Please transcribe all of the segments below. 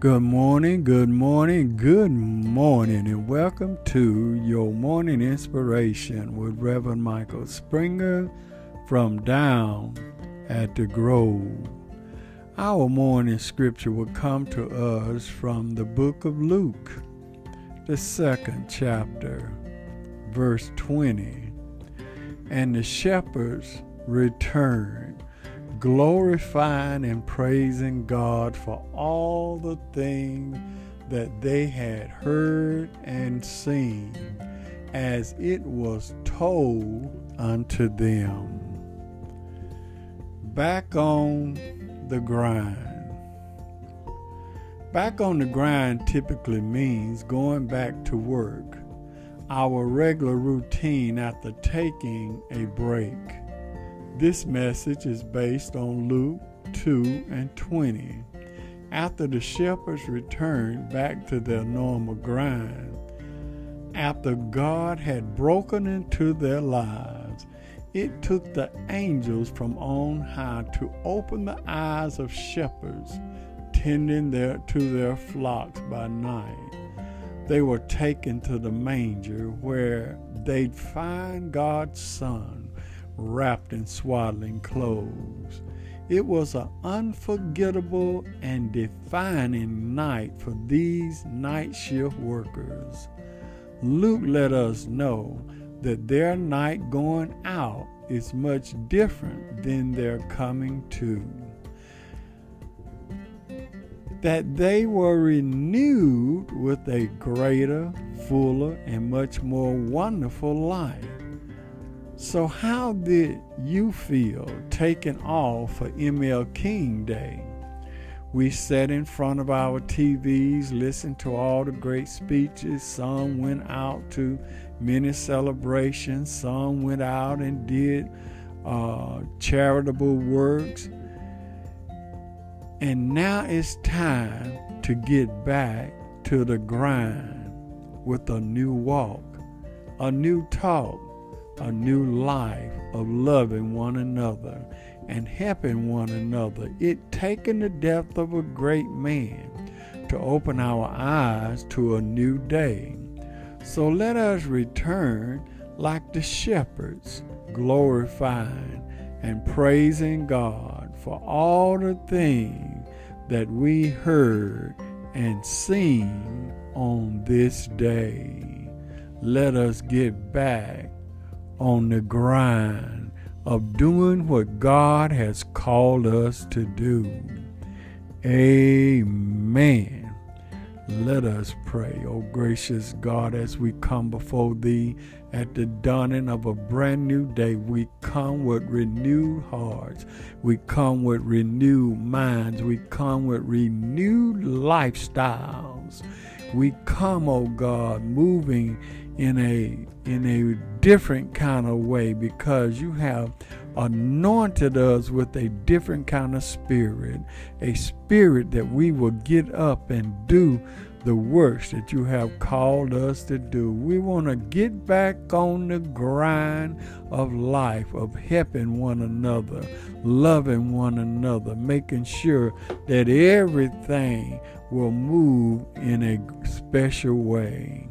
Good morning, good morning, good morning, and welcome to your morning inspiration with Reverend Michael Springer from down at the Grove. Our morning scripture will come to us from the book of Luke, the second chapter, verse 20. And the shepherds returned, glorifying and praising God for all the things that they had heard and seen, as it was told unto them. Back on the grind. Back on the grind typically means going back to work, our regular routine after taking a break. This message is based on Luke 2 and 20. After the shepherds returned back to their normal grind, after God had broken into their lives, it took the angels from on high to open the eyes of shepherds tending their, to their flocks by night. They were taken to the manger where they'd find God's Son wrapped in swaddling clothes. It was an unforgettable and defining night for these night shift workers. Luke let us know that their night going out is much different than their coming to. That they were renewed with a greater, fuller, and much more wonderful life. So, how did you feel taking off for ML King Day? We sat in front of our TVs, listened to all the great speeches. Some went out to many celebrations. Some went out and did uh, charitable works. And now it's time to get back to the grind with a new walk, a new talk, a new life of loving one another and helping one another. It taken the death of a great man to open our eyes to a new day. So let us return like the shepherds, glorifying and praising God for all the things that we heard and seen on this day. Let us get back on the grind of doing what God has called us to do. Amen. Let us pray, O gracious God, as we come before Thee at the dawning of a brand new day. We come with renewed hearts. We come with renewed minds. We come with renewed lifestyles. We come, O God, moving in a in a different kind of way because you have anointed us with a different kind of spirit, a spirit that we will get up and do the works that you have called us to do. We want to get back on the grind of life, of helping one another, loving one another, making sure that everything will move in a special way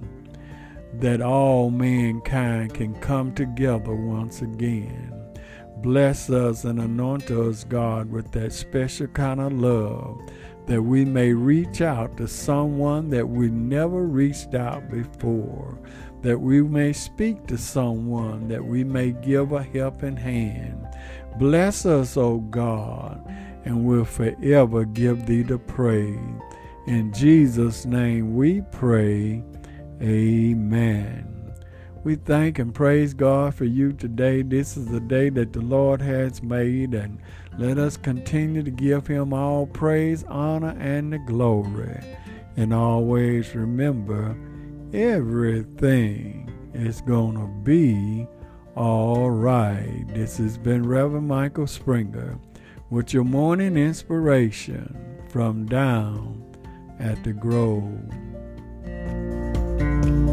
that all mankind can come together once again. Bless us and anoint us, God, with that special kind of love that we may reach out to someone that we never reached out before, that we may speak to someone, that we may give a helping hand. Bless us, O God, and we'll forever give thee the praise. In Jesus' name we pray. Amen. We thank and praise God for you today. This is the day that the Lord has made, and let us continue to give Him all praise, honor, and the glory. And always remember, everything is going to be all right. This has been Reverend Michael Springer with your morning inspiration from down at the Grove. Bye.